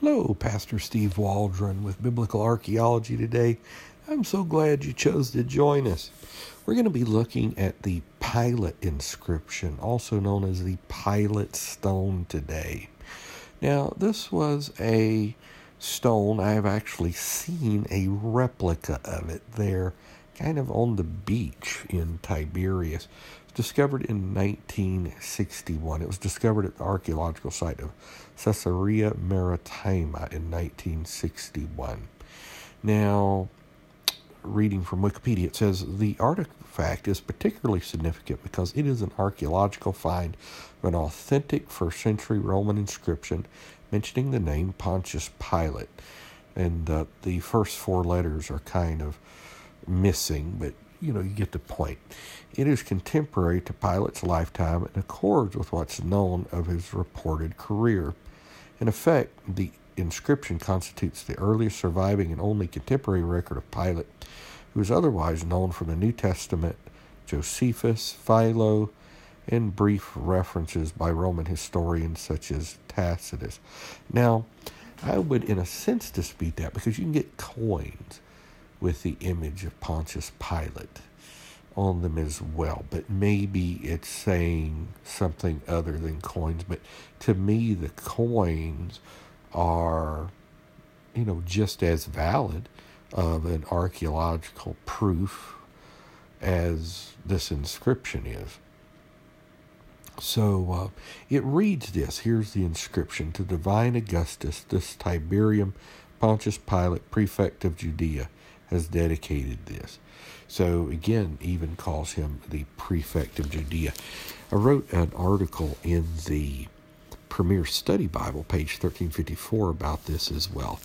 Hello, Pastor Steve Waldron with Biblical Archaeology today. I'm so glad you chose to join us. We're going to be looking at the Pilate inscription, also known as the Pilate stone today. Now, this was a stone, I have actually seen a replica of it there, kind of on the beach in Tiberias discovered in 1961. It was discovered at the archaeological site of Caesarea Maritima in 1961. Now, reading from Wikipedia, it says the artifact is particularly significant because it is an archaeological find of an authentic first century Roman inscription mentioning the name Pontius Pilate. And uh, the first four letters are kind of missing, but you know, you get the point. It is contemporary to Pilate's lifetime and accords with what's known of his reported career. In effect, the inscription constitutes the earliest surviving and only contemporary record of Pilate, who is otherwise known from the New Testament, Josephus, Philo, and brief references by Roman historians such as Tacitus. Now, I would, in a sense, dispute that because you can get coins with the image of Pontius Pilate on them as well. But maybe it's saying something other than coins. But to me, the coins are, you know, just as valid of an archaeological proof as this inscription is. So uh, it reads this. Here's the inscription to Divine Augustus, this Tiberium Pontius Pilate, prefect of Judea has dedicated this. So again, even calls him the prefect of Judea. I wrote an article in the Premier Study Bible, page 1354, about this as well.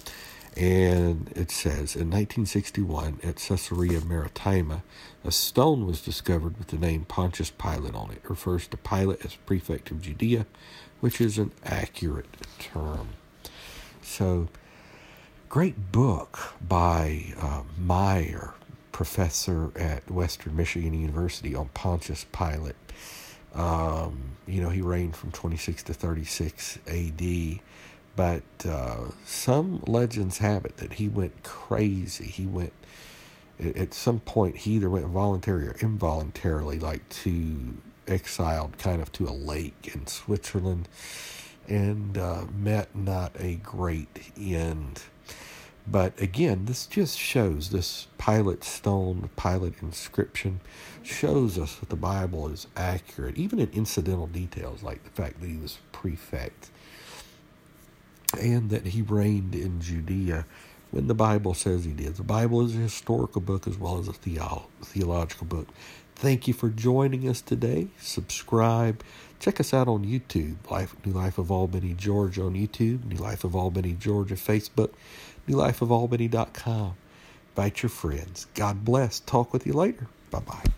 And it says in 1961 at Caesarea Maritima, a stone was discovered with the name Pontius Pilate on it. It refers to Pilate as prefect of Judea, which is an accurate term. So great book by uh, Maier, professor at Western Michigan University, on Pontius Pilate. Um, you know, he reigned from 26 to 36 AD, but uh, some legends have it that he went crazy. He went, at some point, he either went voluntarily or involuntarily, like to exiled kind of to a lake in Switzerland and uh, met not a great end. But again, this just shows this Pilate stone, Pilate inscription, shows us that the Bible is accurate, even in incidental details like the fact that he was prefect and that he reigned in Judea when the Bible says he did. The Bible is a historical book as well as a theo- theological book. Thank you for joining us today. Subscribe. Check us out on YouTube, Life, New Life of Albany, Georgia on YouTube, New Life of Albany, Georgia Facebook, newlifeofalbany.com. Invite your friends. God bless. Talk with you later. Bye bye.